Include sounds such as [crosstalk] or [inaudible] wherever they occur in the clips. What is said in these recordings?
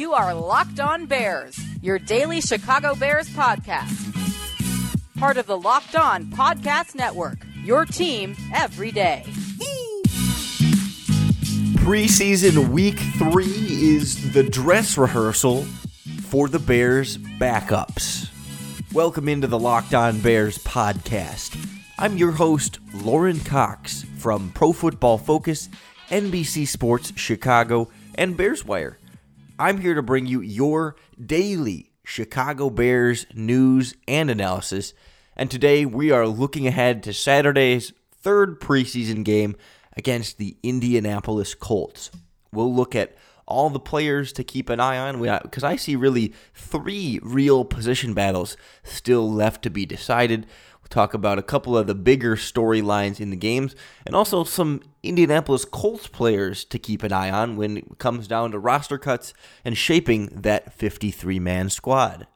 You are Locked On Bears, your daily Chicago Bears podcast. Part of the Locked On Podcast Network, your team every day. Preseason week three is the dress rehearsal for the Bears backups. Welcome into the Locked On Bears podcast. I'm your host, Lorin Cox from Pro Football Focus, NBC Sports Chicago, and Bears Wire. I'm here to bring you your daily Chicago Bears news and analysis. And today we are looking ahead to Saturday's third preseason game against the Indianapolis Colts. We'll look at all the players to keep an eye on because uh, I see really three real position battles still left to be decided talk about a couple of the bigger storylines in the games, and also some Indianapolis Colts players to keep an eye on when it comes down to roster cuts and shaping that 53 man squad.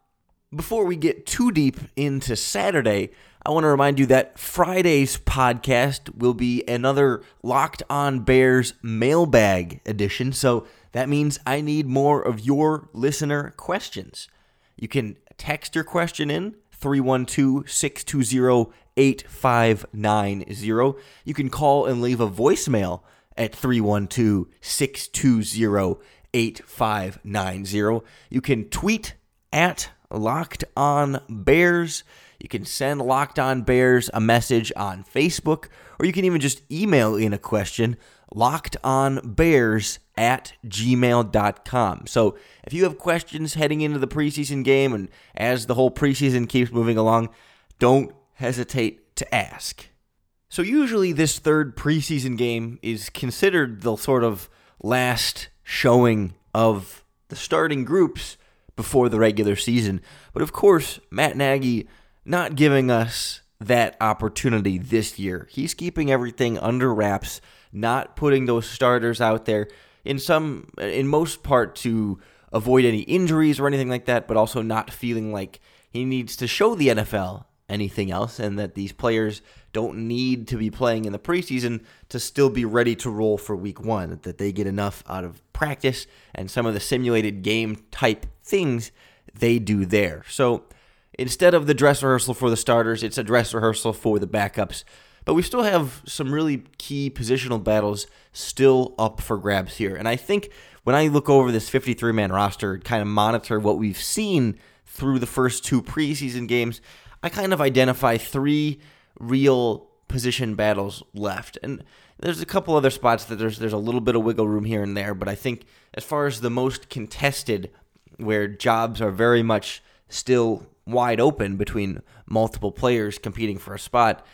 Before we get too deep into Saturday, I want to remind you that Friday's podcast will be another Locked On Bears mailbag edition. So that means I need more of your listener questions. You can text your question in 312 620 8590. You can call and leave a voicemail at 312 620 8590. You can tweet at Locked On Bears. You can send Locked On Bears a message on Facebook, or you can even just email in a question lockedonbears at gmail.com. So if you have questions heading into the preseason game and as the whole preseason keeps moving along, don't hesitate to ask. So usually this third preseason game is considered the sort of last showing of the starting groups before the regular season. But of course, Matt Nagy not giving us that opportunity this year. He's keeping everything under wraps not putting those starters out there in some in most part to avoid any injuries or anything like that, but also not feeling like he needs to show the NFL anything else and that these players don't need to be playing in the preseason to still be ready to roll for week 1, that they get enough out of practice and some of the simulated game type things they do there. So, instead of the dress rehearsal for the starters, it's a dress rehearsal for the backups but we still have some really key positional battles still up for grabs here. And I think when I look over this 53 man roster, kind of monitor what we've seen through the first two preseason games, I kind of identify three real position battles left. And there's a couple other spots that there's there's a little bit of wiggle room here and there, but I think as far as the most contested where jobs are very much still wide open between multiple players competing for a spot,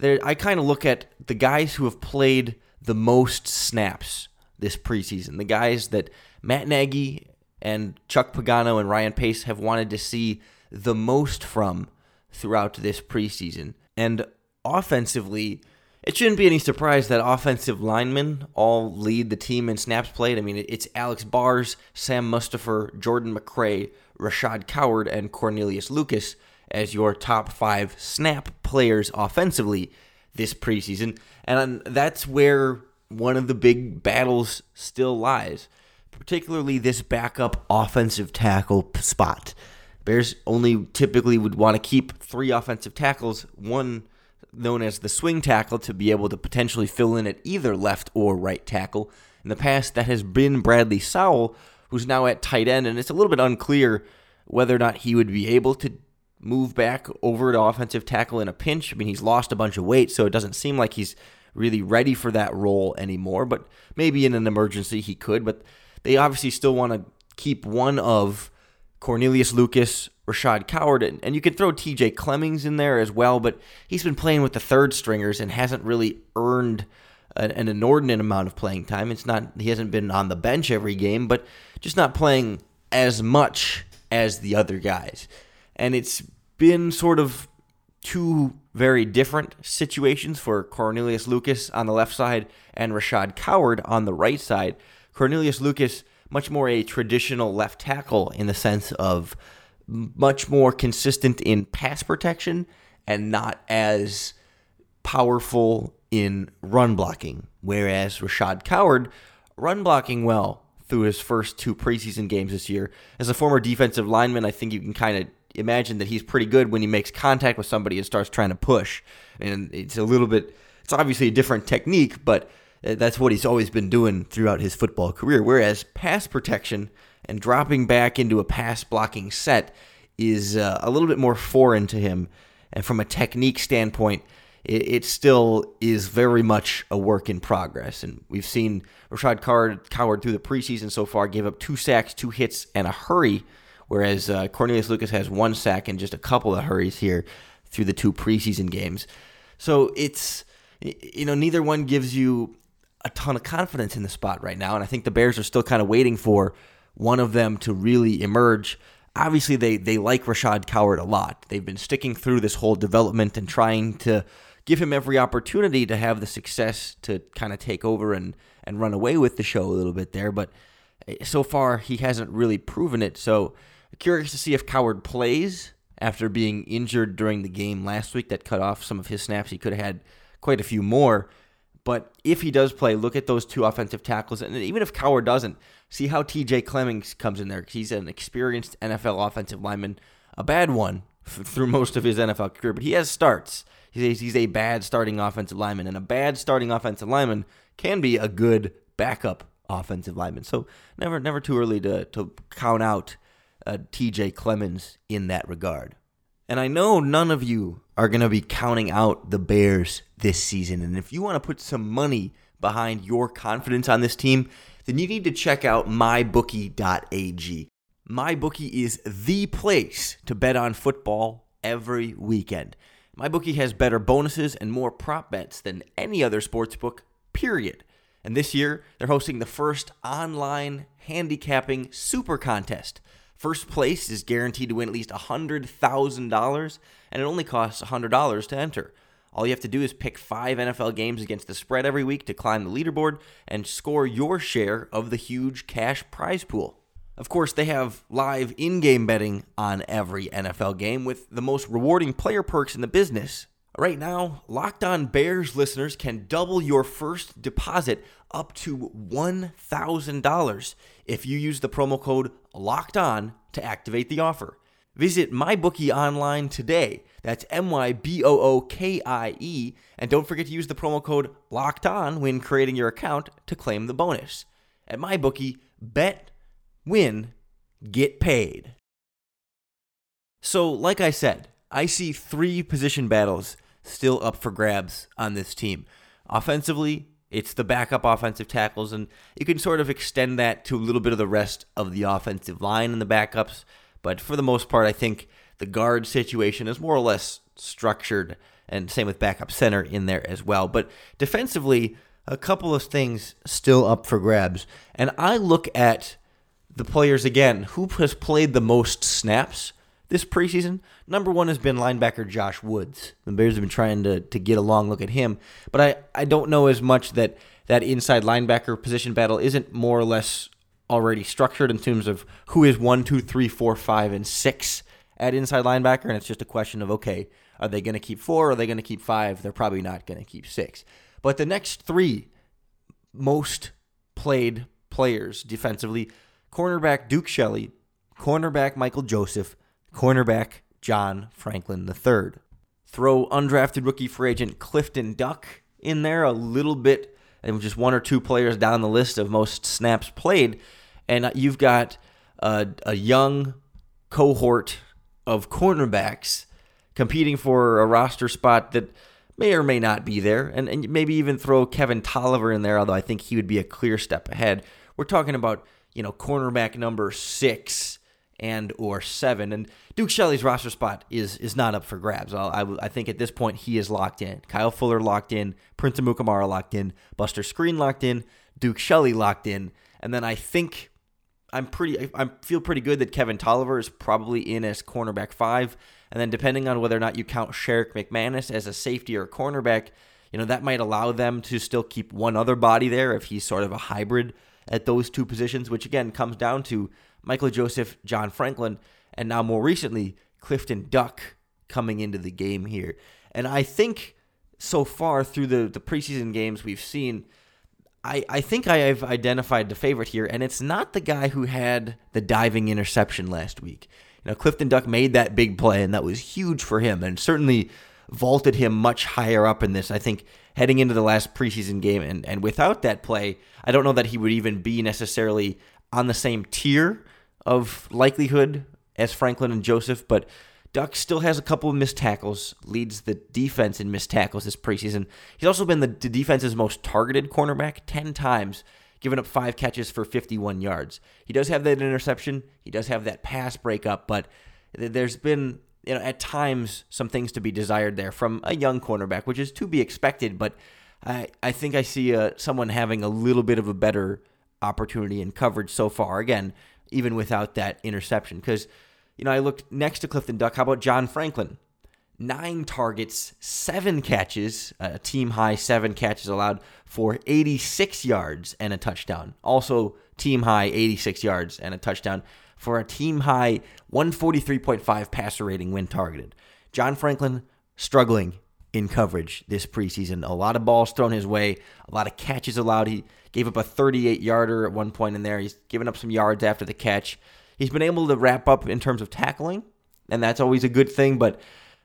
there I kind of look at the guys who have played the most snaps this preseason, the guys that Matt Nagy and Chuck Pagano and Ryan Pace have wanted to see the most from throughout this preseason. And offensively, it shouldn't be any surprise that offensive linemen all lead the team in snaps played. I mean, it's Alex Bars, Sam Mustipher, Jordan McCray, Rashad Coward, and Cornelius Lucas as your top five snap players offensively this preseason. And that's where one of the big battles still lies, particularly this backup offensive tackle spot. Bears only typically would want to keep three offensive tackles, one known as the swing tackle, to be able to potentially fill in at either left or right tackle. In the past, that has been Bradley Sowell, who's now at tight end, and it's a little bit unclear whether or not he would be able to move back over to offensive tackle in a pinch. I mean, he's lost a bunch of weight, so it doesn't seem like he's really ready for that role anymore. But maybe in an emergency he could. But they obviously still want to keep one of Cornelius Lucas, Rashad Coward, and, and you can throw TJ Clemmings in there as well. But he's been playing with the third stringers and hasn't really earned an, an inordinate amount of playing time. It's not he hasn't been on the bench every game, but just not playing as much as the other guys and it's been sort of two very different situations for Cornelius Lucas on the left side and Rashad Coward on the right side. Cornelius Lucas, much more a traditional left tackle in the sense of much more consistent in pass protection and not as powerful in run blocking. Whereas Rashad Coward, run blocking well, through his first two preseason games this year. As a former defensive lineman, I think you can kind of imagine that he's pretty good when he makes contact with somebody and starts trying to push. And it's a little bit, it's obviously a different technique, but uh, that's what he's always been doing throughout his football career. Whereas pass protection and dropping back into a pass blocking set is uh, a little bit more foreign to him. And from a technique standpoint, it, it, still is very much a work in progress. And we've seen Rashad Coward through the preseason so far give up two sacks, two hits, and a hurry, whereas uh, Cornelius Lucas has one sack and just a couple of hurries here through the two preseason games. So it's, you know, neither one gives you a ton of confidence in the spot right now. And I think the Bears are still kind of waiting for one of them to really emerge. Obviously, they, they like Rashad Coward a lot. They've been sticking through this whole development and trying to give him every opportunity to have the success to kind of take over and, and run away with the show a little bit there. But eh, so far, he hasn't really proven it. So, curious to see if Coward plays after being injured during the game last week that cut off some of his snaps. He could have had quite a few more. But if he does play, look at those two offensive tackles. And even if Coward doesn't, see how TJ Clemmings comes in there. He's an experienced NFL offensive lineman, a bad one f- through most of his NFL career, but he has starts. He's a, he's a bad starting offensive lineman, and a bad starting offensive lineman can be a good backup offensive lineman. So never never too early to, to count out uh, TJ Clemmings in that regard. And I know none of you are going to be counting out the Bears this season. And if you want to put some money behind your confidence on this team, then you need to check out mybookie.ag. MyBookie is the place to bet on football every weekend. MyBookie has better bonuses and more prop bets than any other sportsbook, period. And this year, they're hosting the first online handicapping super contest. First place is guaranteed to win at least $100,000, and it only costs $100 to enter. All you have to do is pick five NFL games against the spread every week to climb the leaderboard and score your share of the huge cash prize pool. Of course, they have live in game betting on every NFL game with the most rewarding player perks in the business. Right now, Locked On Bears listeners can double your first deposit up to $1,000 if you use the promo code LOCKED ON to activate the offer. Visit MyBookie online today. That's M Y B O O K I E. And don't forget to use the promo code LOCKED ON when creating your account to claim the bonus. At MyBookie, bet, win, get paid. So, like I said, I see three position battles still up for grabs on this team. Offensively, it's the backup offensive tackles, and you can sort of extend that to a little bit of the rest of the offensive line and the backups. But for the most part, I think the guard situation is more or less structured, and same with backup center in there as well. But defensively, a couple of things still up for grabs. And I look at the players again who has played the most snaps this preseason. Number one has been linebacker Josh Woods. The Bears have been trying to, to get a long look at him, but I, I don't know as much that that inside linebacker position battle isn't more or less already structured in terms of who is one, two, three, four, five, and six at inside linebacker, and it's just a question of okay, are they going to keep four? Are they going to keep five? They're probably not going to keep six. But the next three most played players defensively cornerback Duke Shelley, cornerback Michael Joseph, cornerback John Franklin III. Throw undrafted rookie free agent Clifton Duck in there a little bit, and just one or two players down the list of most snaps played, and you've got a, a young cohort of cornerbacks competing for a roster spot that may or may not be there, and, and maybe even throw Kevin Tolliver in there, although I think he would be a clear step ahead. We're talking about, you know, cornerback number six and or seven. And Duke Shelley's roster spot is is not up for grabs. I, I, think at this point he is locked in. Kyle Fuller locked in, Prince Amukamara locked in, Buster Skrine locked in, Duke Shelley locked in, and then I think I'm pretty I feel pretty good that Kevin Tolliver is probably in as cornerback five. And then depending on whether or not you count Sherrick McManus as a safety or a cornerback, you know, that might allow them to still keep one other body there if he's sort of a hybrid at those two positions, which again comes down to Michael Joseph, John Franklin, and now more recently, Clifton Duck coming into the game here. And I think so far through the, the preseason games we've seen, I, I think I have identified the favorite here, and it's not the guy who had the diving interception last week. You know, Clifton Duck made that big play, and that was huge for him, and certainly vaulted him much higher up in this. I think heading into the last preseason game, and, and without that play, I don't know that he would even be necessarily on the same tier of likelihood as Franklin and Joseph, but Duck still has a couple of missed tackles, leads the defense in missed tackles this preseason. He's also been the, defense's most targeted cornerback 10 times, giving up five catches for 51 yards. He does have that interception, he does have that pass breakup, but there's been you know at times some things to be desired there from a young cornerback, which is to be expected, but I, I think I see uh, someone having a little bit of a better opportunity and coverage so far. Again, even without that interception, because you know, I looked next to Clifton Duck. How about John Franklin? Nine targets, seven catches, a team high seven catches allowed for 86 yards and a touchdown. Also, team high 86 yards and a touchdown for a team high 143.5 passer rating when targeted. John Franklin struggling in coverage this preseason. A lot of balls thrown his way, a lot of catches allowed. He gave up a 38 yarder at one point in there. He's given up some yards after the catch. He's been able to wrap up in terms of tackling, and that's always a good thing, but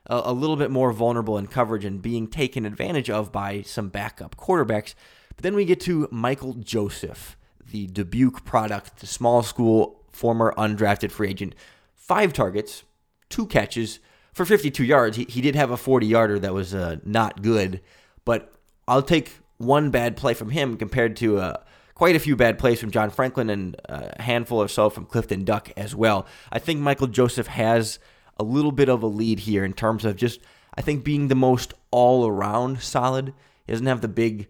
a, a little bit more vulnerable in coverage and being taken advantage of by some backup quarterbacks. But then we get to Michael Joseph, the Dubuque product, the small school former undrafted free agent. Five targets, two catches for 52 yards. He, he did have a 40 yarder that was uh, not good, but I'll take one bad play from him compared to a, quite a few bad plays from John Franklin and a handful or so from Clifton Duck as well. I think Michael Joseph has a little bit of a lead here in terms of just, I think, being the most all around solid. He doesn't have the big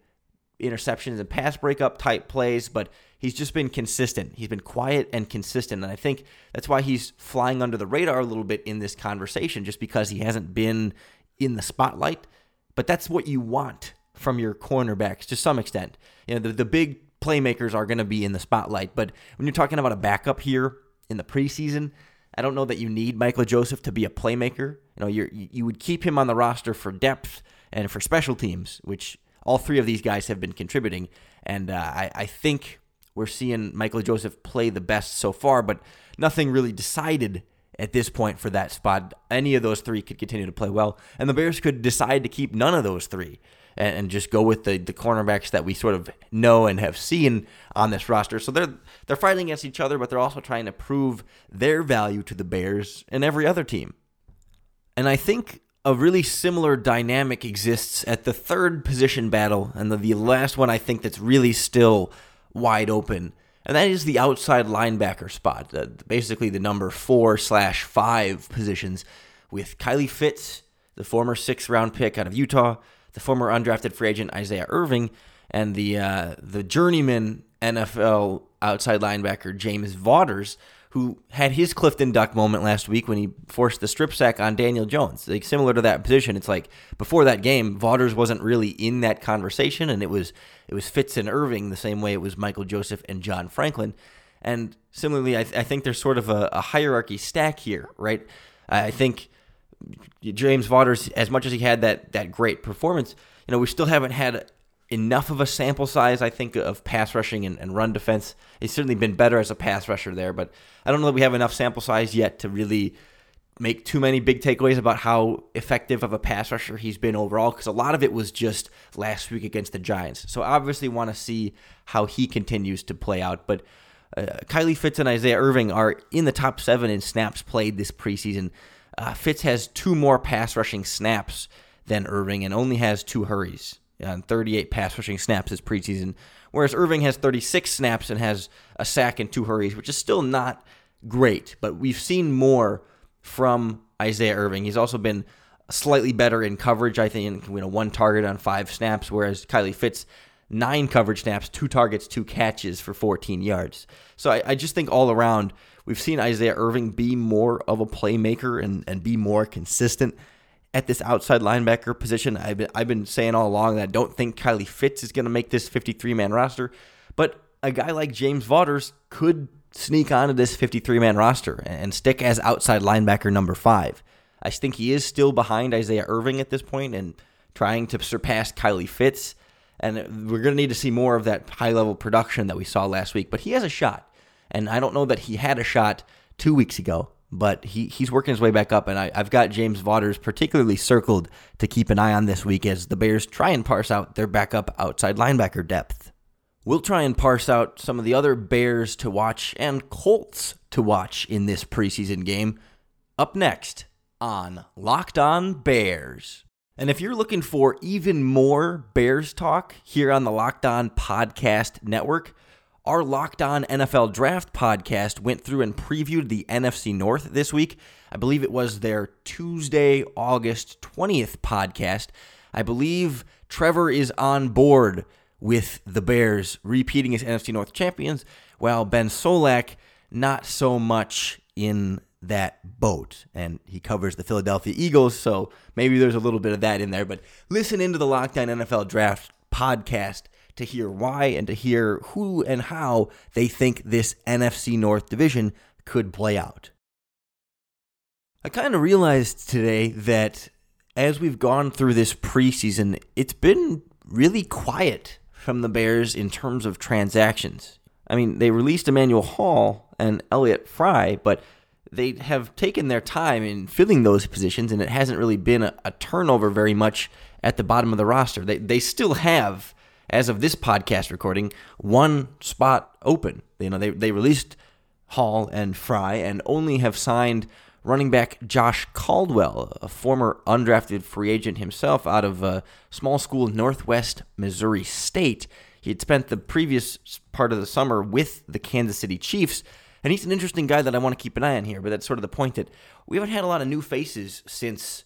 interceptions and pass breakup type plays, but he's just been consistent. He's been quiet and consistent. And I think that's why he's flying under the radar a little bit in this conversation, just because he hasn't been in the spotlight. But that's what you want from your cornerbacks to some extent. You know, the, the big playmakers are going to be in the spotlight. But when you're talking about a backup here in the preseason, I don't know that you need Michael Joseph to be a playmaker. You know, you you would keep him on the roster for depth and for special teams, which all three of these guys have been contributing. And uh, I, I think we're seeing Michael Joseph play the best so far, but nothing really decided at this point for that spot. Any of those three could continue to play well, and the Bears could decide to keep none of those three and, and just go with the, the cornerbacks that we sort of know and have seen on this roster. So they're they're fighting against each other, but they're also trying to prove their value to the Bears and every other team. And I think a really similar dynamic exists at the third position battle, and the, the last one I think that's really still wide open, and that is the outside linebacker spot, uh, basically the number four slash five positions, with Kylie Fitts, the former sixth round pick out of Utah, the former undrafted free agent Isaiah Irving, and the uh, the journeyman NFL outside linebacker James Vaughters, who had his Clifton Duck moment last week when he forced the strip sack on Daniel Jones. Like similar to that position, it's like before that game, Vaughters wasn't really in that conversation, and it was it was Fitts and Irving the same way it was Michael Joseph and John Franklin. And similarly, I, th- I think there's sort of a, a hierarchy stack here, right? I think James Vaughters, as much as he had that that great performance, you know, we still haven't had enough of a sample size, I think, of pass rushing and, and run defense. He's certainly been better as a pass rusher there, but I don't know that we have enough sample size yet to really make too many big takeaways about how effective of a pass rusher he's been overall because a lot of it was just last week against the Giants. So obviously want to see how he continues to play out, but uh, Kylie Fitts and Isaiah Irving are in the top seven in snaps played this preseason. Uh, Fitts has two more pass rushing snaps than Irving and only has two hurries on 38 pass rushing snaps this preseason, whereas Irving has 36 snaps and has a sack and two hurries, which is still not great. But we've seen more from Isaiah Irving. He's also been slightly better in coverage, I think, you know, one target on five snaps, whereas Kylie Fitts nine coverage snaps, two targets, two catches for 14 yards. So I, I, just think all around, we've seen Isaiah Irving be more of a playmaker and, and be more consistent at this outside linebacker position. I've been, I've been saying all along that I don't think Kylie Fitts is going to make this 53 man roster, but a guy like James Vaughters could sneak onto this 53 man roster and stick as outside linebacker number five. I think he is still behind Isaiah Irving at this point and trying to surpass Kylie Fitts and we're going to need to see more of that high level production that we saw last week. But he has a shot, and I don't know that he had a shot two weeks ago, but he, he's working his way back up. And I, have got James Vaughters particularly circled to keep an eye on this week as the Bears try and parse out their backup outside linebacker depth. We'll try and parse out some of the other Bears to watch and Colts to watch in this preseason game up next on Locked On Bears. And if you're looking for even more Bears talk here on the Locked On Podcast Network, our Locked On NFL Draft podcast went through and previewed the NFC North this week. I believe it was their Tuesday, August 20th podcast. I believe Trevor is on board with the Bears repeating as NFC North champions, while Ben Solak not so much in that boat. And he covers the Philadelphia Eagles, so maybe there's a little bit of that in there. But listen into the Locked On NFL Draft podcast to hear why and to hear who and how they think this NFC North division could play out. I kind of realized today that as we've gone through this preseason, it's been really quiet from the Bears in terms of transactions. I mean, they released Emmanuel Hall and Elliott Fry, but they have taken their time in filling those positions, and it hasn't really been a, a, turnover very much at the bottom of the roster. They they still have, as of this podcast recording, one spot open. You know, they they released Hall and Fry, and only have signed running back Josh Caldwell, a former undrafted free agent himself out of a small school in Northwest Missouri State. He had spent the previous part of the summer with the Kansas City Chiefs and he's an interesting guy that I want to keep an eye on here. But that's sort of the point that we haven't had a lot of new faces since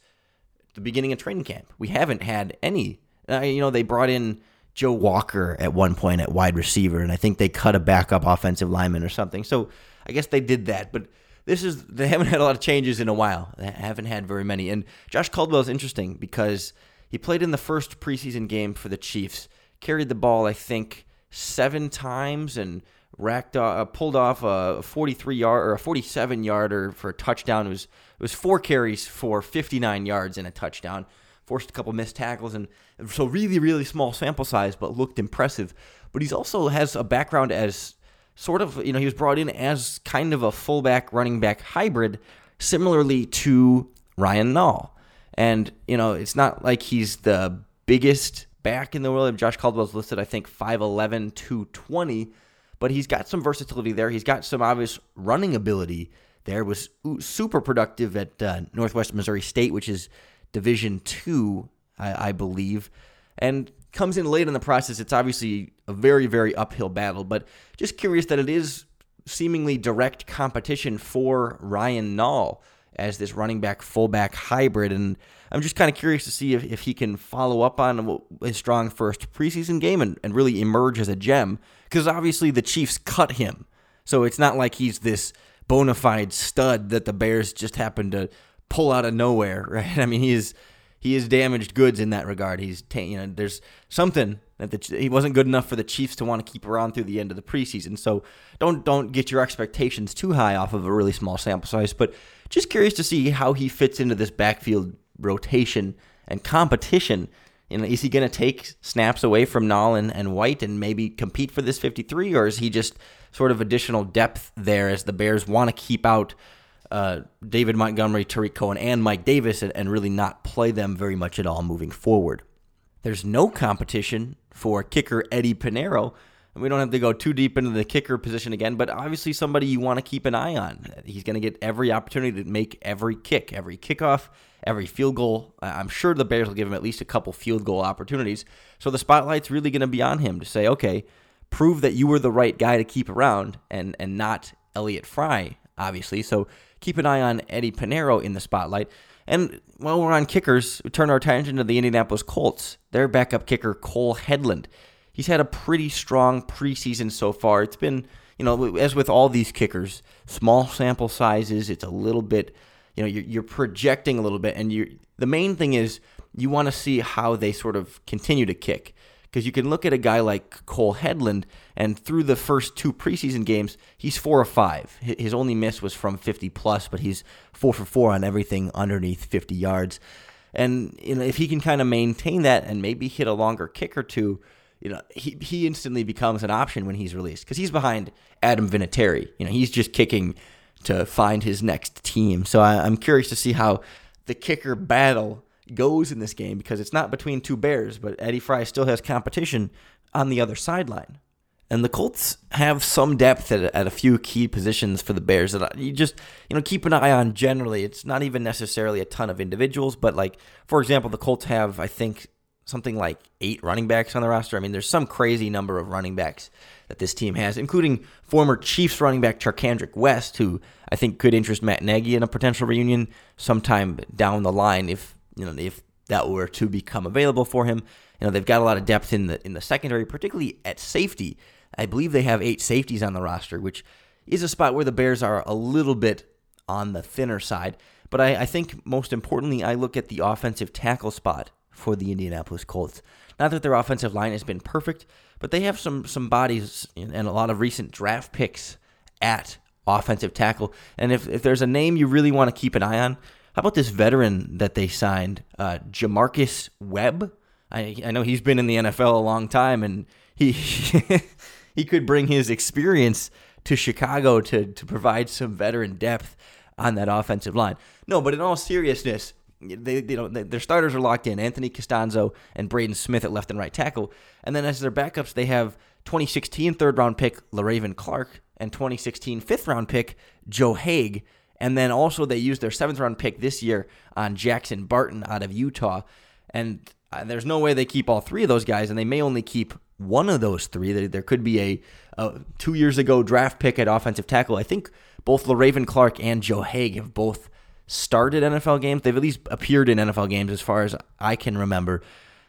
the beginning of training camp. We haven't had any. Uh, you know, they brought in Joe Walker at one point at wide receiver, and I think they cut a backup offensive lineman or something. So I guess they did that. But this is they haven't had a lot of changes in a while. They haven't had very many. And Josh Caldwell is interesting because he played in the first preseason game for the Chiefs, carried the ball I think seven times and racked off, pulled off a 43 yard or a 47 yarder for a touchdown. It was it was four carries for 59 yards and a touchdown. Forced a couple missed tackles and so really really small sample size, but looked impressive. But he's also has a background as sort of you know he was brought in as kind of a fullback running back hybrid, similarly to Ryan Nall. And you know it's not like he's the biggest back in the world. Josh Caldwell's listed I think 5'11", 220 but he's got some versatility there. He's got some obvious running ability there. Was super productive at uh, Northwest Missouri State, which is Division Two, I, I believe, and comes in late in the process. It's obviously a very very uphill battle, but just curious that it is seemingly direct competition for Ryan Nall as this running back fullback hybrid. And I'm just kind of curious to see if, if he can follow up on his strong first preseason game and, and really emerge as a gem. Because obviously the Chiefs cut him. So it's not like he's this bona fide stud that the Bears just happened to pull out of nowhere, [laughs] right? I mean, he is he is damaged goods in that regard. He's you know there's something that the, he wasn't good enough for the Chiefs to want to keep around through the end of the preseason. So don't don't get your expectations too high off of a really small sample size. But just curious to see how he fits into this backfield rotation and competition. You know, is he going to take snaps away from Nall and, and White and maybe compete for this 53, or is he just sort of additional depth there as the Bears want to keep out uh, David Montgomery, Tarik Cohen, and Mike Davis and, and really not play them very much at all moving forward? There's no competition for kicker Eddy And we don't have to go too deep into the kicker position again, but obviously somebody you want to keep an eye on. He's going to get every opportunity to make every kick, every kickoff, every field goal. I'm sure the Bears will give him at least a couple field goal opportunities. So the spotlight's really going to be on him to say, okay, prove that you were the right guy to keep around and, and not Elliott Fry, obviously. So keep an eye on Eddy Piñeiro in the spotlight. And while we're on kickers, we turn our attention to the Indianapolis Colts. Their backup kicker, Cole Hedlund. he's had a pretty strong preseason so far. It's been, you know, as with all these kickers, small sample sizes. It's a little bit, you know, you're, you're projecting a little bit, and you the main thing is you want to see how they sort of continue to kick. Because you can look at a guy like Cole Hedlund, and through the first two preseason games, he's four or five. His only miss was from 50 plus, but he's four for four on everything underneath 50 yards. And you know, if he can kind of maintain that and maybe hit a longer kick or two, you know, he, he instantly becomes an option when he's released because he's behind Adam Vinatieri. You know, he's just kicking to find his next team. So I, I'm curious to see how the kicker battle goes in this game because it's not between two Bears, but Eddie Fry still has competition on the other sideline. And the Colts have some depth at, at a few key positions for the Bears that you just you know keep an eye on. Generally, it's not even necessarily a ton of individuals, but like for example, the Colts have I think something like eight running backs on the roster. I mean, there's some crazy number of running backs that this team has, including former Chiefs running back Charcandrick West, who I think could interest Matt Nagy in a potential reunion sometime down the line if you know if that were to become available for him. You know, they've got a lot of depth in the in the secondary, particularly at safety. I believe they have eight safeties on the roster, which is a spot where the Bears are a little bit on the thinner side. But I, I think most importantly, I look at the offensive tackle spot for the Indianapolis Colts. Not that their offensive line has been perfect, but they have some some bodies and a lot of recent draft picks at offensive tackle. And if, if there's a name you really want to keep an eye on, how about this veteran that they signed, uh, J'Marcus Webb? I, I know he's been in the NFL a long time, and he [laughs] he could bring his experience to Chicago to to provide some veteran depth on that offensive line. No, but in all seriousness, they you know their starters are locked in: Anthony Castonzo and Braden Smith at left and right tackle, and then as their backups, they have 2016 third round pick Le'Raven Clark and 2016 fifth round pick Joe Haeg. And then also they used their seventh round pick this year on Jackson Barton out of Utah. And uh, there's no way they keep all three of those guys, and they may only keep one of those three. There could be a, a two years ago draft pick at offensive tackle. I think both Le'Raven Clark and Joe Haeg have both started NFL games. They've at least appeared in NFL games as far as I can remember.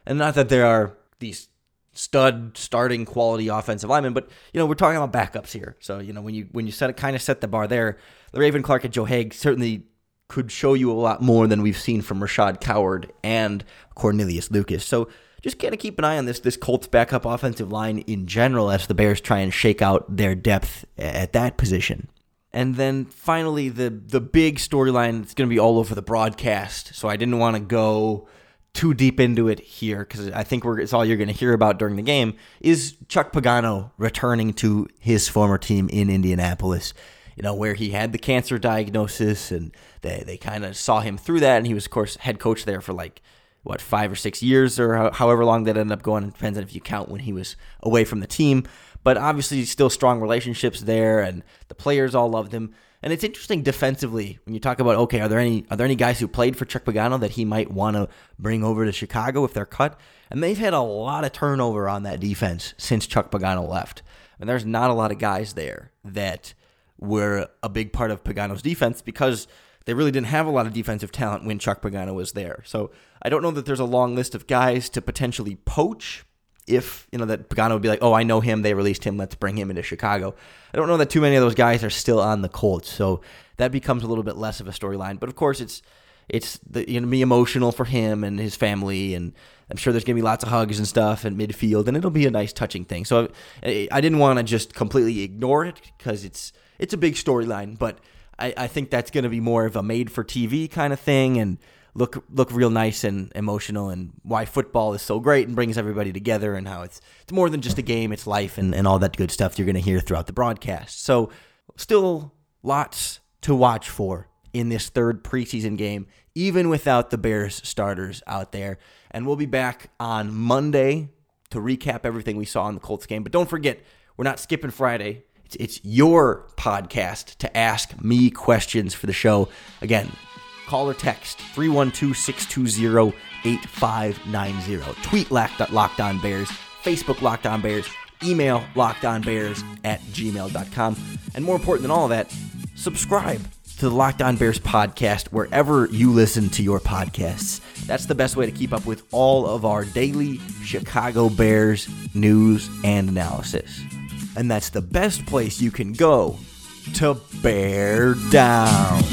And not that there are these stud starting quality offensive lineman, but you know we're talking about backups here. So you know when you when you set it kind of set the bar there, Le'Raven Clark and Joe Haeg certainly could show you a lot more than we've seen from Rashad Coward and Cornelius Lucas. So just kind of keep an eye on this this Colts backup offensive line in general as the Bears try and shake out their depth at that position. And then finally the the big storyline that's going to be all over the broadcast. So I didn't want to go too deep into it here because I think it's all you're going to hear about during the game is Chuck Pagano returning to his former team in Indianapolis you know, where he had the cancer diagnosis and they, they kind of saw him through that. And he was, of course, head coach there for like, what, five or six years or however long that ended up going. It depends on if you count when he was away from the team. But obviously, still strong relationships there, and the players all loved him. And it's interesting defensively when you talk about okay, are there any are there any guys who played for Chuck Pagano that he might want to bring over to Chicago if they're cut? And they've had a lot of turnover on that defense since Chuck Pagano left. And there's not a lot of guys there that were a big part of Pagano's defense because they really didn't have a lot of defensive talent when Chuck Pagano was there. So I don't know that there's a long list of guys to potentially poach if, you know, that Pagano would be like, oh, I know him, they released him, let's bring him into Chicago. I don't know that too many of those guys are still on the Colts. So that becomes a little bit less of a storyline. But of course, it's it's going to be emotional for him and his family, and I'm sure there's to be lots of hugs and stuff in midfield, and it'll be a nice, touching thing. So I, I didn't want to just completely ignore it because it's it's a big storyline, but I, I think that's to be more of a made for TV kind of thing and look look real nice and emotional and why football is so great and brings everybody together and how it's it's more than just a game, it's life and, and all that good stuff you're going to hear throughout the broadcast. So still lots to watch for in this third preseason game, even without the Bears starters out there. And we'll be back on Monday to recap everything we saw in the Colts game. But don't forget, we're not skipping Friday. It's, it's your podcast to ask me questions for the show. Again, call or text 312 620 8590. Tweet Locked On Bears, Facebook Locked On Bears, email locked on bears at gmail.com. And more important than all of that, subscribe to the Locked On Bears podcast wherever you listen to your podcasts. That's the best way to keep up with all of our daily Chicago Bears news and analysis and that's the best place you can go to bear down.